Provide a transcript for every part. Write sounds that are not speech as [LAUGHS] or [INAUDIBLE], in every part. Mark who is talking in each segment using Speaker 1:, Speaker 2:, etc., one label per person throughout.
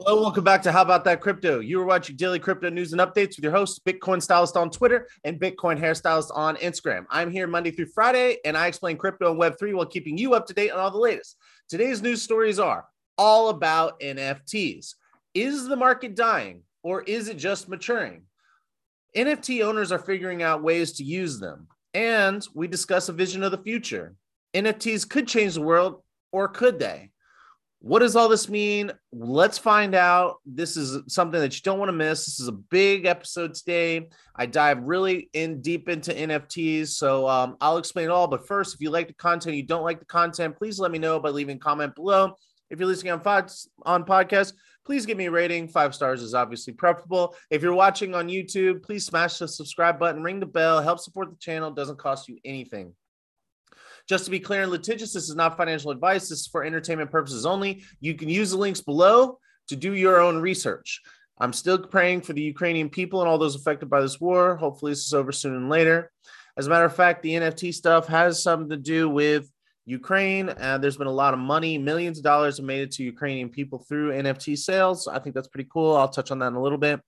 Speaker 1: Hello, welcome back to How About That Crypto. You are watching daily crypto news and updates with your host, Bitcoin Stylist on Twitter and Bitcoin Hairstylist on Instagram. I'm here Monday through Friday, and I explain crypto and Web3 while keeping you up to date on all the latest. Today's news stories are all about NFTs. Is the market dying or is it just maturing? NFT owners are figuring out ways to use them, and we discuss a vision of the future. NFTs could change the world, or could they? What does all this mean? Let's find out. This is something that you don't want to miss. This is a big episode today. I dive really in deep into NFTs, so um, I'll explain it all. But first, if you like the content, you don't like the content, please let me know by leaving a comment below. If you're listening on pods, on podcast, please give me a rating. Five stars is obviously preferable. If you're watching on YouTube, please smash the subscribe button, ring the bell, help support the channel. Doesn't cost you anything. Just to be clear and litigious, this is not financial advice. This is for entertainment purposes only. You can use the links below to do your own research. I'm still praying for the Ukrainian people and all those affected by this war. Hopefully, this is over soon and later. As a matter of fact, the NFT stuff has something to do with Ukraine. Uh, there's been a lot of money, millions of dollars have made it to Ukrainian people through NFT sales. I think that's pretty cool. I'll touch on that in a little bit.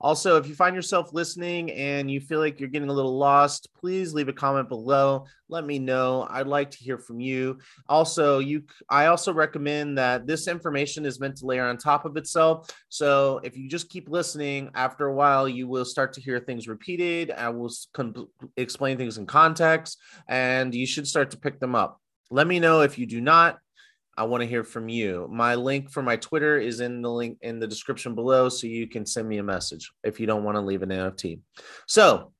Speaker 1: Also, if you find yourself listening and you feel like you're getting a little lost, please leave a comment below. Let me know. I'd like to hear from you. Also, you I also recommend that this information is meant to layer on top of itself. So, if you just keep listening, after a while you will start to hear things repeated. I will con- explain things in context and you should start to pick them up. Let me know if you do not. I want to hear from you. My link for my Twitter is in the link in the description below, so you can send me a message if you don't want to leave an NFT. So,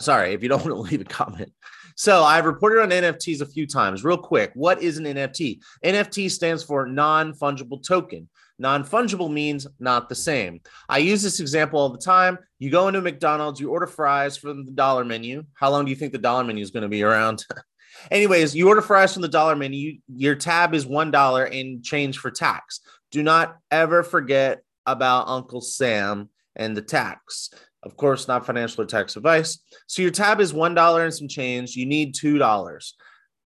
Speaker 1: sorry, if you don't [LAUGHS] want to leave a comment. So, I've reported on NFTs a few times. Real quick, what is an NFT? NFT stands for non fungible token. Non fungible means not the same. I use this example all the time. You go into McDonald's, you order fries from the dollar menu. How long do you think the dollar menu is going to be around? [LAUGHS] Anyways, you order fries from the dollar menu. Your tab is one dollar in change for tax. Do not ever forget about Uncle Sam and the tax. Of course, not financial or tax advice. So your tab is one dollar and some change. You need two dollars,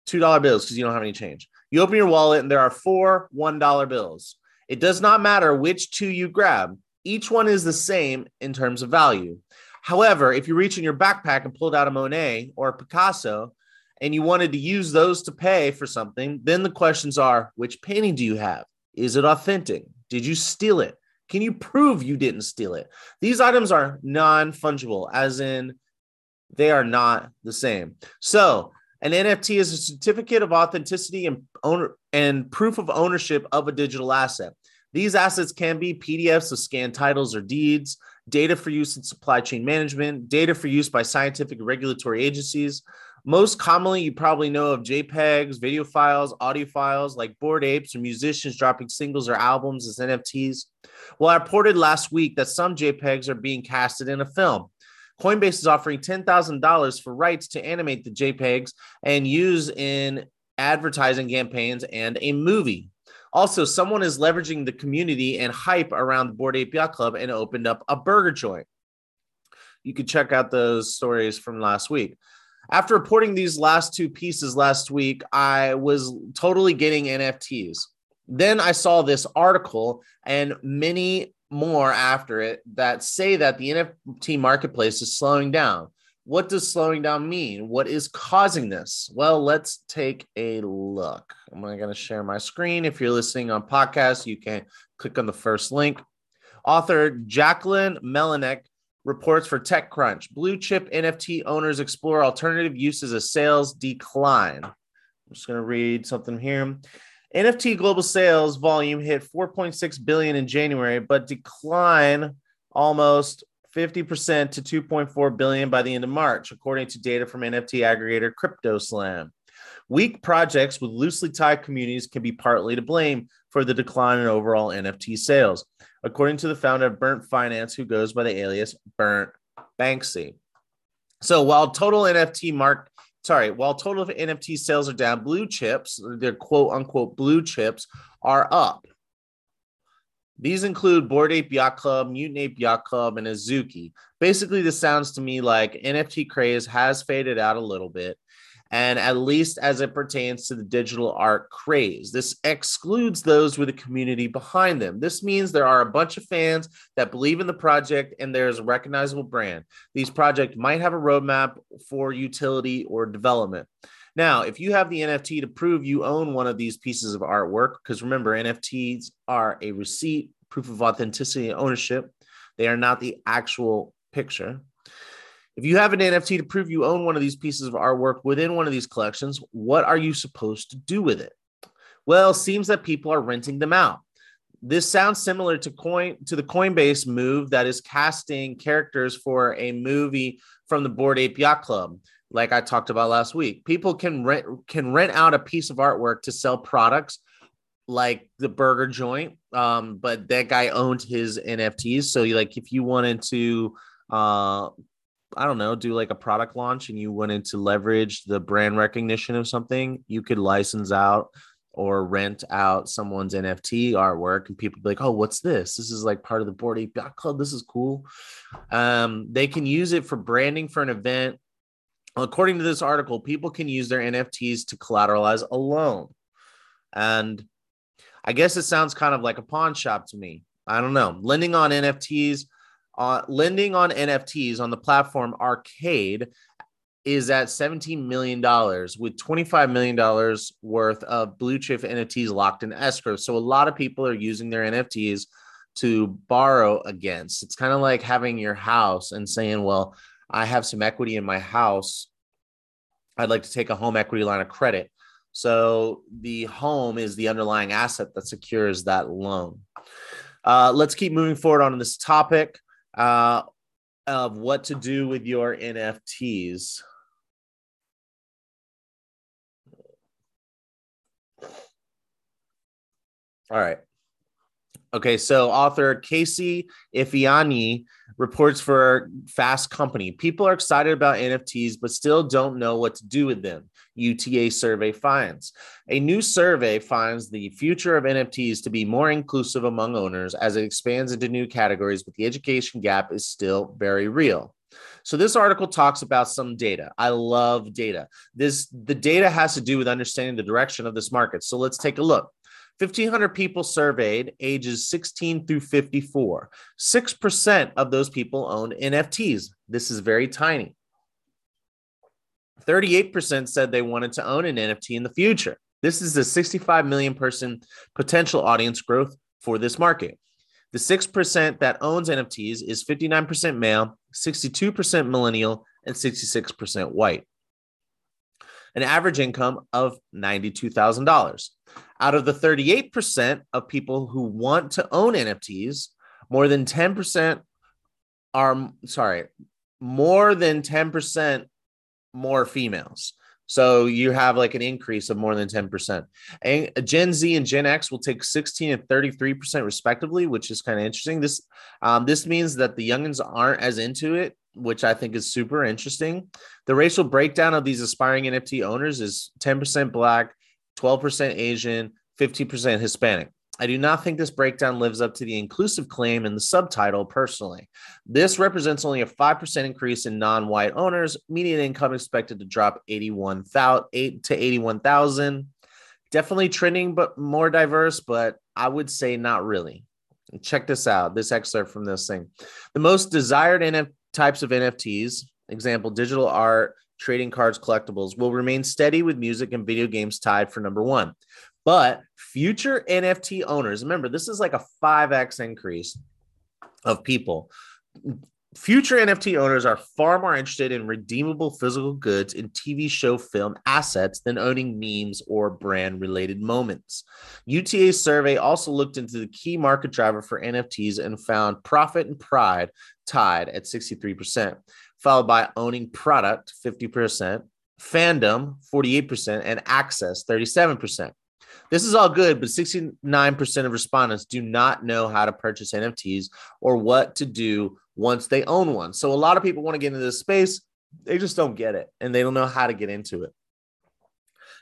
Speaker 1: two dollar bills because you don't have any change. You open your wallet and there are four one dollar bills. It does not matter which two you grab. Each one is the same in terms of value. However, if you reach in your backpack and pulled out a Monet or a Picasso, and you wanted to use those to pay for something, then the questions are which painting do you have? Is it authentic? Did you steal it? Can you prove you didn't steal it? These items are non fungible, as in they are not the same. So, an NFT is a certificate of authenticity and owner and proof of ownership of a digital asset. These assets can be PDFs of scanned titles or deeds, data for use in supply chain management, data for use by scientific regulatory agencies, most commonly, you probably know of JPEGs, video files, audio files like Bored Apes or musicians dropping singles or albums as NFTs. Well, I reported last week that some JPEGs are being casted in a film. Coinbase is offering $10,000 for rights to animate the JPEGs and use in advertising campaigns and a movie. Also, someone is leveraging the community and hype around the Bored Ape Club and opened up a burger joint. You could check out those stories from last week after reporting these last two pieces last week, I was totally getting NFTs. Then I saw this article and many more after it that say that the NFT marketplace is slowing down. What does slowing down mean? What is causing this? Well, let's take a look. I'm going to share my screen. If you're listening on podcast, you can click on the first link. Author Jacquelyn Melinek reports for TechCrunch. Blue chip NFT owners explore alternative uses as sales decline. I'm just going to read something here. NFT global sales volume hit 4.6 billion in January, but decline almost 50% to 2.4 billion by the end of March, according to data from NFT aggregator CryptoSlam. Weak projects with loosely tied communities can be partly to blame for the decline in overall NFT sales according to the founder of Burnt Finance, who goes by the alias Burnt Banksy. So while total NFT mark, sorry, while total NFT sales are down, blue chips, their quote unquote blue chips, are up. These include Bored Ape Yacht Club, Mutant Ape Yacht Club, and Azuki. Basically, this sounds to me like NFT craze has faded out a little bit. And at least as it pertains to the digital art craze. This excludes those with a community behind them. This means there are a bunch of fans that believe in the project and there's a recognizable brand. These projects might have a roadmap for utility or development. Now, if you have the NFT to prove you own one of these pieces of artwork, because remember, NFTs are a receipt, proof of authenticity and ownership, they are not the actual picture. If you have an NFT to prove you own one of these pieces of artwork within one of these collections, what are you supposed to do with it? Well, seems that people are renting them out. This sounds similar to coin to the Coinbase move that is casting characters for a movie from the Bored Ape Yacht Club like I talked about last week. People can rent can rent out a piece of artwork to sell products like the burger joint. Um, but that guy owned his NFTs. So like if you wanted to uh I don't know, do like a product launch and you wanted to leverage the brand recognition of something, you could license out or rent out someone's NFT artwork, and people be like, "Oh, what's this? This is like part of the Bored Ape Club. This is cool." Um, they can use it for branding for an event according to this article, people can use their NFTs to collateralize a loan. And I guess it sounds kind of like a pawn shop to me. I don't know. Lending on NFTs, uh, lending on NFTs on the platform Arcade is at $17 million with $25 million worth of blue chip NFTs locked in escrow. So a lot of people are using their NFTs to borrow against. It's kind of like having your house and saying, well, I have some equity in my house. I'd like to take a home equity line of credit. So the home is the underlying asset that secures that loan. Uh, let's keep moving forward on this topic uh, of what to do with your NFTs. All right. Okay, so author KC Ifeanyi reports for Fast Company. People are excited about NFTs, but still don't know what to do with them. UTA survey finds. A new survey finds the future of NFTs to be more inclusive among owners as it expands into new categories, but the education gap is still very real. So this article talks about some data. I love data. This the data has to do with understanding the direction of this market. So let's take a look. 1,500 people surveyed ages 16 through 54. 6% of those people own NFTs. This is very tiny. 38% said they wanted to own an NFT in the future. This is a 65 million person potential audience growth for this market. The 6% that owns NFTs is 59% male, 62% millennial, and 66% white. An average income of $92,000. Out of the 38% of people who want to own NFTs, more than 10% are, sorry, more than 10% more females. So you have like an increase of more than 10%. And Gen Z and Gen X will take 16 and 33% respectively, which is kind of interesting. This um, this means that the youngins aren't as into it, which I think is super interesting. The racial breakdown of these aspiring NFT owners is 10% black, 12% Asian, 15% Hispanic. I do not think this breakdown lives up to the inclusive claim in the subtitle personally. This represents only a 5% increase in non-white owners, median income expected to drop 81,000 8 to 81,000. Definitely trending but more diverse, but I would say not really. Check this out. This excerpt from this thing. The most desired NF- types of NFTs, example digital art, trading cards, collectibles, will remain steady with music and video games tied for number one. But future NFT owners, remember, this is like a 5x increase of people. Future NFT owners are far more interested in redeemable physical goods and TV show film assets than owning memes or brand related moments. UTA's survey also looked into the key market driver for NFTs and found profit and pride tied at 63% followed by owning product 50%, fandom 48%, and access 37%. This is all good, but 69% of respondents do not know how to purchase NFTs or what to do once they own one. So a lot of people want to get into this space, they just don't get it and they don't know how to get into it.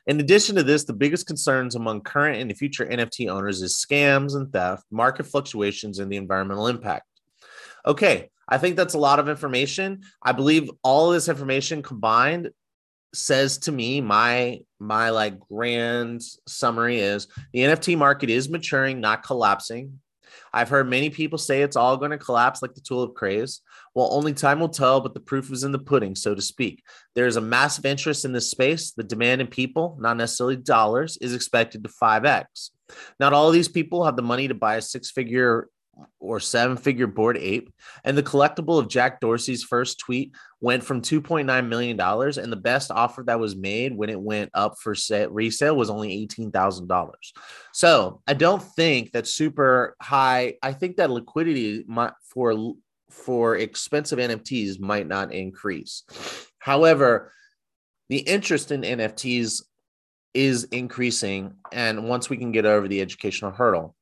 Speaker 1: In addition to this, the biggest concerns among current and future NFT owners is scams and theft, market fluctuations, and the environmental impact. Okay, I think that's a lot of information. I believe all this information combined says to me my my like grand summary is the NFT market is maturing, not collapsing. I've heard many people say it's all going to collapse like the tulip craze. Well, only time will tell, but the proof is in the pudding, so to speak. There is a massive interest in this space. The demand in people, not necessarily dollars, is expected to 5x. Not all of these people have the money to buy a six figure or seven figure Bored Ape. And the collectible of Jack Dorsey's first tweet went from $2.9 million. And the best offer that was made when it went up for set resale was only $18,000. So I don't think that super high. I think that liquidity might, for for expensive NFTs might not increase. However, the interest in NFTs is increasing. And once we can get over the educational hurdle,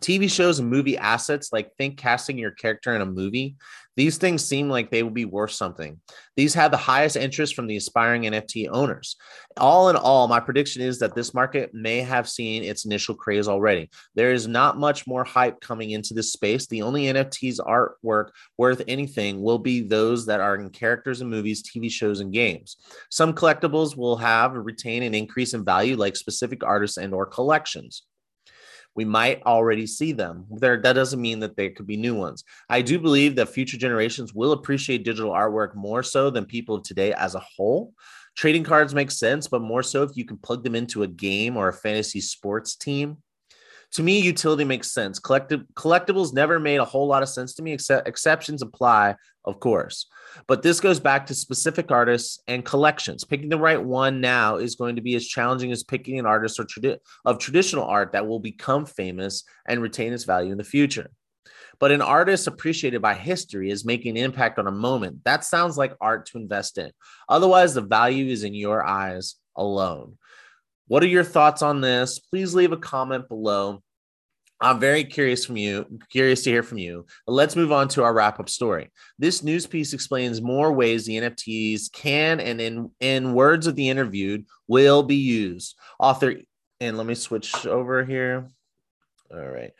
Speaker 1: TV shows and movie assets, like think casting your character in a movie, these things seem like they will be worth something. These have the highest interest from the aspiring NFT owners. All in all, my prediction is that this market may have seen its initial craze already. There is not much more hype coming into this space. The only NFTs artwork worth anything will be those that are in characters in movies, TV shows, and games. Some collectibles will have retain an increase in value, like specific artists and or collections we might already see them. There, that doesn't mean that there could be new ones. I do believe that future generations will appreciate digital artwork more so than people of today as a whole. Trading cards make sense, but more so if you can plug them into a game or a fantasy sports team. To me, utility makes sense. Collectibles never made a whole lot of sense to me, except exceptions apply, of course. But this goes back to specific artists and collections. Picking the right one now is going to be as challenging as picking an artist or tradi- of traditional art that will become famous and retain its value in the future. But an artist appreciated by history is making an impact on a moment. That sounds like art to invest in. Otherwise, the value is in your eyes alone. What are your thoughts on this? Please leave a comment below. I'm very curious from you, curious to hear from you. But let's move on to our wrap up story. This news piece explains more ways the NFTs can and in in words of the interviewed will be used. Author and let me switch over here. All right.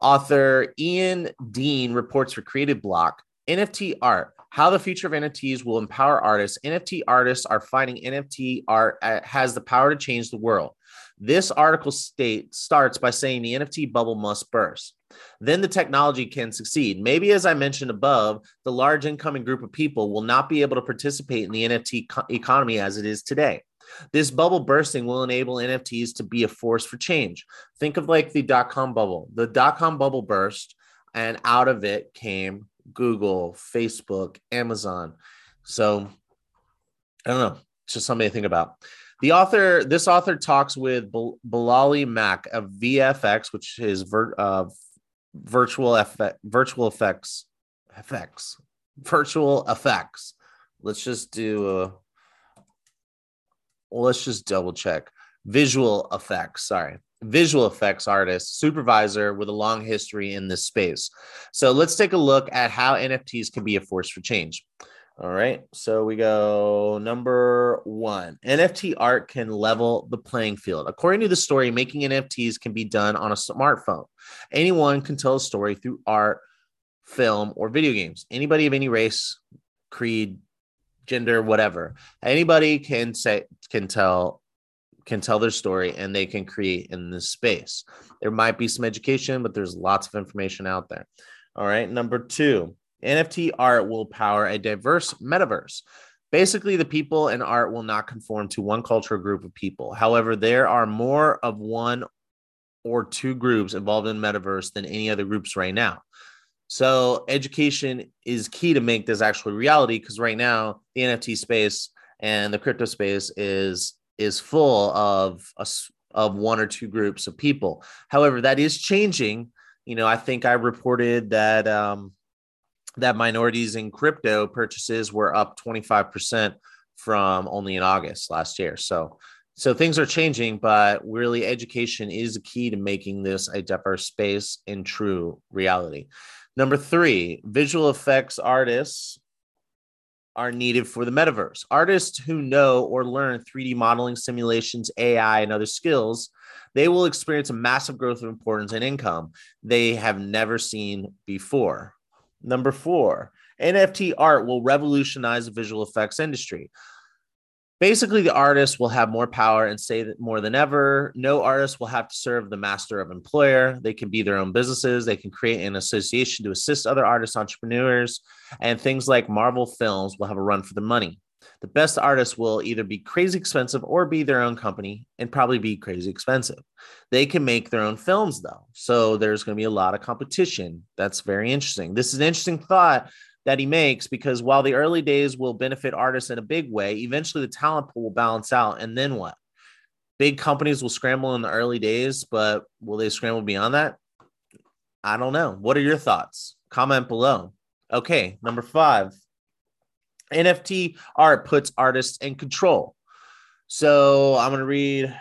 Speaker 1: Author Ian Dean reports for Creative Bloq NFT art how the future of NFTs will empower artists. NFT artists are finding NFT art uh, has the power to change the world. This article state starts by saying the NFT bubble must burst. Then the technology can succeed. Maybe, as I mentioned above, the large incoming group of people will not be able to participate in the NFT co- economy as it is today. This bubble bursting will enable NFTs to be a force for change. Think of like the dot com bubble. The dot com bubble burst, and out of it came Google, Facebook, Amazon. So I don't know. It's just something to think about. The author, this author talks with Bilali Mak of VFX, which is vir, uh, virtual effect, virtual effects, effects, virtual effects. Let's just do. A, let's just double check. Visual effects. Sorry visual effects artist, supervisor with a long history in this space. So let's take a look at how NFTs can be a force for change. All right. So we go number one NFT art can level the playing field. According to the story, making NFTs can be done on a smartphone. Anyone can tell a story through art, film, or video games. Anybody of any race, creed, gender, whatever. Anybody can say, can tell can tell their story and they can create in this space. There might be some education, but there's lots of information out there. All right. Number two, NFT art will power a diverse metaverse. Basically, the people and art will not conform to one cultural group of people. However, there are more of one or two groups involved in metaverse than any other groups right now. So, education is key to make this actually reality because right now, the NFT space and the crypto space is is full of a, of one or two groups of people. However, that is changing. You know, I think I reported that um, that minorities in crypto purchases were up 25% from only in August last year. So so things are changing, but really education is a key to making this a diverse space in true reality. Number three, visual effects artists are needed for the metaverse. Artists who know or learn 3D modeling, simulations, AI, and other skills, they will experience a massive growth of importance and income they have never seen before. Number four, NFT art will revolutionize the visual effects industry. Basically, the artist will have more power and say that more than ever. No artist will have to serve the master of employer. They can be their own businesses. They can create an association to assist other artists, entrepreneurs, and things like Marvel Films will have a run for the money. The best artists will either be crazy expensive or be their own company and probably be crazy expensive. They can make their own films though. So there's going to be a lot of competition. That's very interesting. This is an interesting thought that he makes because while the early days will benefit artists in a big way, eventually the talent pool will balance out. And then what? Big companies will scramble in the early days, but will they scramble beyond that? I don't know. What are your thoughts? Comment below. Okay, number five NFT art puts artists in control. So I'm going to read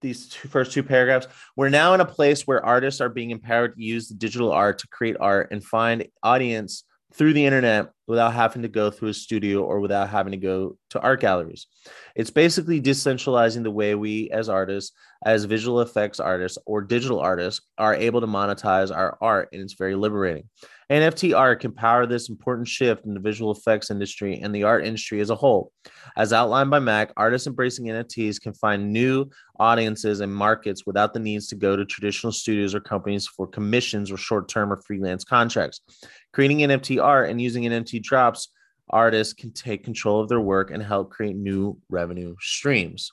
Speaker 1: these two, first two paragraphs. We're now in a place where artists are being empowered to use digital art to create art and find audience through the internet without having to go through a studio or without having to go to art galleries. It's basically decentralizing the way we as artists, as visual effects artists or digital artists, are able to monetize our art, and it's very liberating. NFT art can power this important shift in the visual effects industry and the art industry as a whole. As outlined by Mac, artists embracing NFTs can find new audiences and markets without the needs to go to traditional studios or companies for commissions or short term or freelance contracts. Creating NFT art and using NFT drops, artists can take control of their work and help create new revenue streams.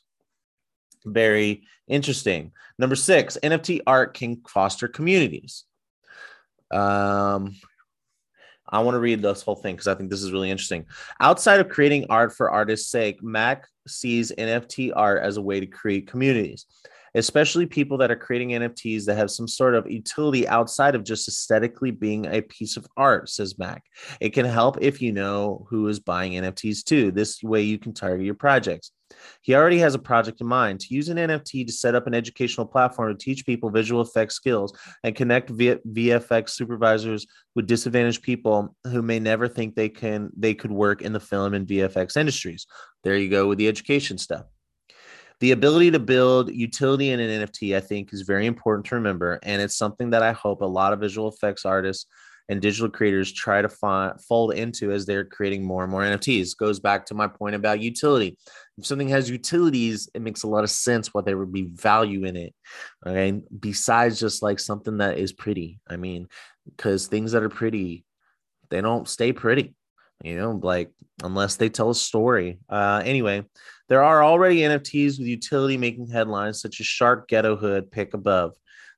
Speaker 1: Very interesting. Number six, NFT art can foster communities. Um, I want to read this whole thing because I think this is really interesting. Outside of creating art for artists' sake, Mac sees NFT art as a way to create communities, especially people that are creating NFTs that have some sort of utility outside of just aesthetically being a piece of art, says Mac. It can help if you know who is buying NFTs too. This way you can target your projects. He already has a project in mind to use an NFT to set up an educational platform to teach people visual effects skills and connect v- VFX supervisors with disadvantaged people who may never think they can they could work in the film and VFX industries. There you go with the education stuff. The ability to build utility in an NFT, I think, is very important to remember. And it's something that I hope a lot of visual effects artists and digital creators try to find, fold into as they're creating more and more NFTs. Goes back to my point about utility. If something has utilities, it makes a lot of sense what there would be value in it. Okay. Besides just like something that is pretty. I mean, because things that are pretty, they don't stay pretty, you know, like unless they tell a story. Uh, anyway, there are already NFTs with utility making headlines such as Shark Ghetto Hood pick above.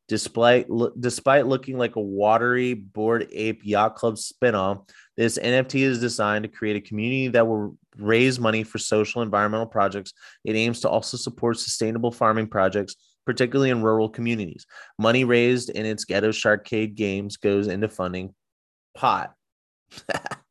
Speaker 1: Despite, despite looking like a watery Bored Ape Yacht Club spinoff, this NFT is designed to create a community that will raise money for social environmental projects. It aims to also support sustainable farming projects, particularly in rural communities. Money raised in its Ghetto Sharkade games goes into funding pot. [LAUGHS]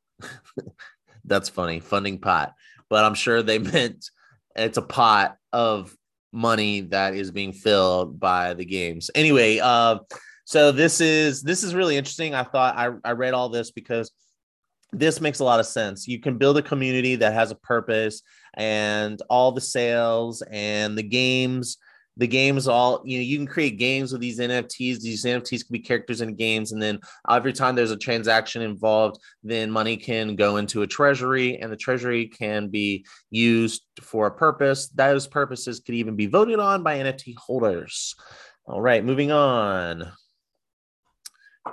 Speaker 1: [LAUGHS] That's funny, funding pot. But I'm sure they [LAUGHS] meant it's a pot of money that is being filled by the games. Anyway, uh, so this is this is really interesting. I thought I, I read all this because this makes a lot of sense. You can build a community that has a purpose and all the sales and the games the games all you know you can create games with these nfts these nfts can be characters in games and then every time there's a transaction involved then money can go into a treasury and the treasury can be used for a purpose. Those purposes could even be voted on by nft holders. All right moving on.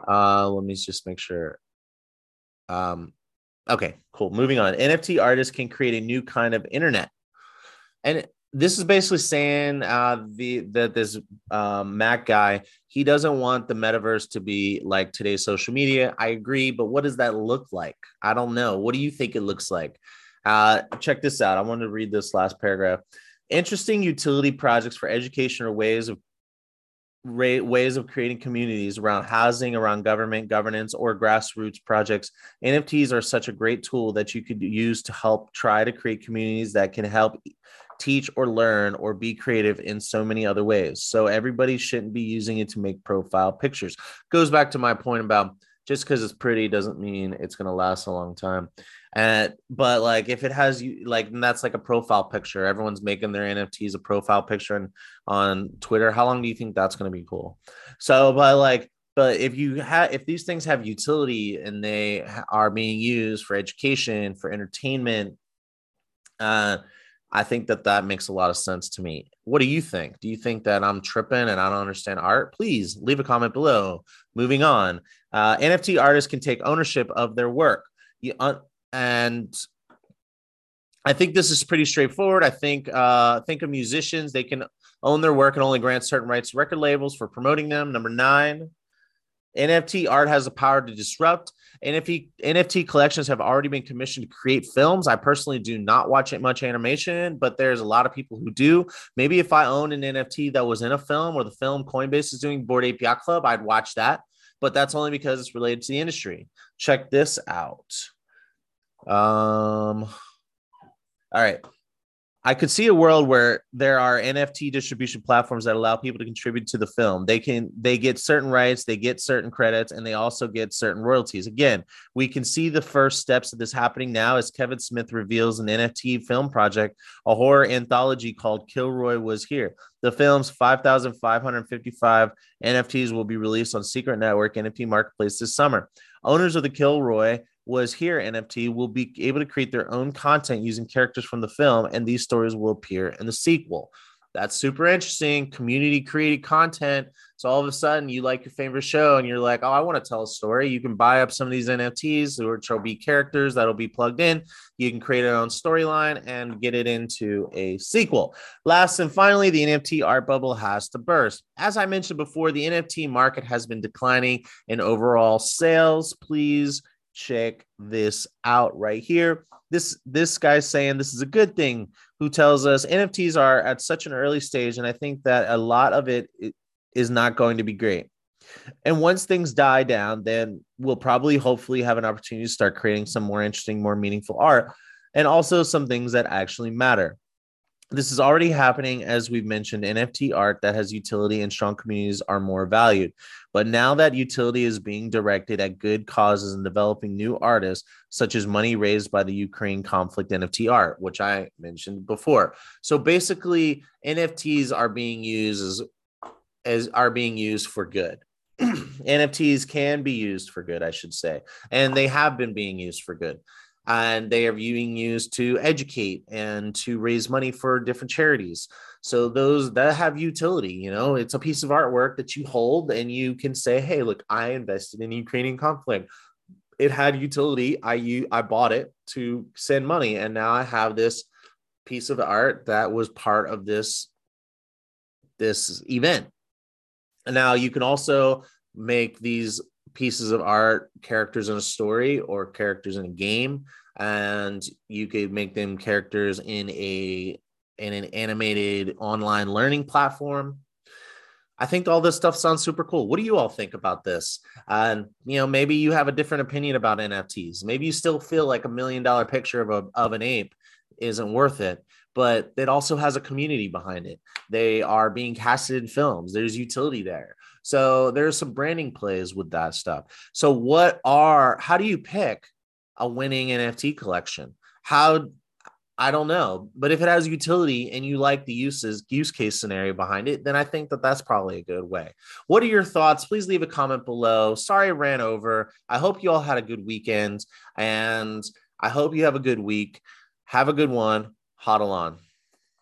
Speaker 1: Uh let me just make sure. Um okay cool. Moving on. Nft artists can create a new kind of internet. And this is basically saying uh, the that this um, Mac guy he doesn't want the metaverse to be like today's social media. I agree, but what does that look like? I don't know. What do you think it looks like? Uh, check this out. I want to read this last paragraph. Interesting utility projects for education or ways of ways of creating communities around housing, around government governance, or grassroots projects. NFTs are such a great tool that you could use to help try to create communities that can help teach or learn or be creative in so many other ways. So everybody shouldn't be using it to make profile pictures. Goes back to my point about just because it's pretty doesn't mean it's going to last a long time. And but like if it has you like that's like a profile picture. Everyone's making their NFTs a profile picture and on Twitter. How long do you think that's going to be cool? So, but like but if you have if these things have utility and they are being used for education for entertainment Uh, I think that that makes a lot of sense to me. What do you think? Do you think that I'm tripping and I don't understand art? Please leave a comment below. Moving on, uh, NFT artists can take ownership of their work. You, uh, and I think this is pretty straightforward. I think uh, think of musicians; they can own their work and only grant certain rights to record labels for promoting them. Number nine, NFT art has the power to disrupt. NFT NFT collections have already been commissioned to create films. I personally do not watch it much animation, but there's a lot of people who do. Maybe if I own an NFT that was in a film or the film Coinbase is doing Bored Yacht Club, I'd watch that. But that's only because it's related to the industry. Check this out. Um, all right. I could see a world where there are NFT distribution platforms that allow people to contribute to the film. They can they get certain rights, they get certain credits, and they also get certain royalties. Again, we can see the first steps of this happening now as Kevin Smith reveals an NFT film project, a horror anthology called Kilroy Was Here. The film's 5,555 NFTs will be released on Secret Network NFT Marketplace this summer. Owners of the Kilroy was here NFT will be able to create their own content using characters from the film, and these stories will appear in the sequel. That's super interesting. Community created content. So all of a sudden, you like your favorite show, and you're like, "Oh, I want to tell a story." You can buy up some of these NFTs, which will be characters that'll be plugged in. You can create your own storyline and get it into a sequel. Last and finally, the NFT art bubble has to burst. As I mentioned before, the NFT market has been declining in overall sales. Please check this out right here. This this guy's saying this is a good thing. Who tells us NFTs are at such an early stage, and I think that a lot of it is not going to be great. And once things die down, then we'll probably hopefully have an opportunity to start creating some more interesting, more meaningful art, and also some things that actually matter this is already happening as we've mentioned nft art that has utility and strong communities are more valued. But now that utility is being directed at good causes and developing new artists such as money raised by the ukraine conflict nft art which i mentioned before. So basically nfts are being used as as are being used for good. [CLEARS THROAT] Nfts can be used for good i should say. And they have been being used for good and they are being used to educate and to raise money for different charities. So those that have utility, you know, it's a piece of artwork that you hold and you can say, "Hey, look, I invested in Ukrainian conflict. It had utility. I I bought it to send money, and now I have this piece of art that was part of this this event." And now you can also make these pieces of art, characters in a story, or characters in a game, and you could make them characters in a in an animated online learning platform. I think all this stuff sounds super cool. What do you all think about this? And uh, you know, maybe you have a different opinion about NFTs. Maybe you still feel like a million dollar picture of a of an ape isn't worth it, but it also has a community behind it. They are being casted in films. There's utility there. So there's some branding plays with that stuff. So what are how do you pick a winning NFT collection? How I don't know, but if it has utility and you like the uses use case scenario behind it, then I think that that's probably a good way. What are your thoughts? Please leave a comment below. Sorry I ran over. I hope you all had a good weekend and I hope you have a good week. Have a good one. Hodl on.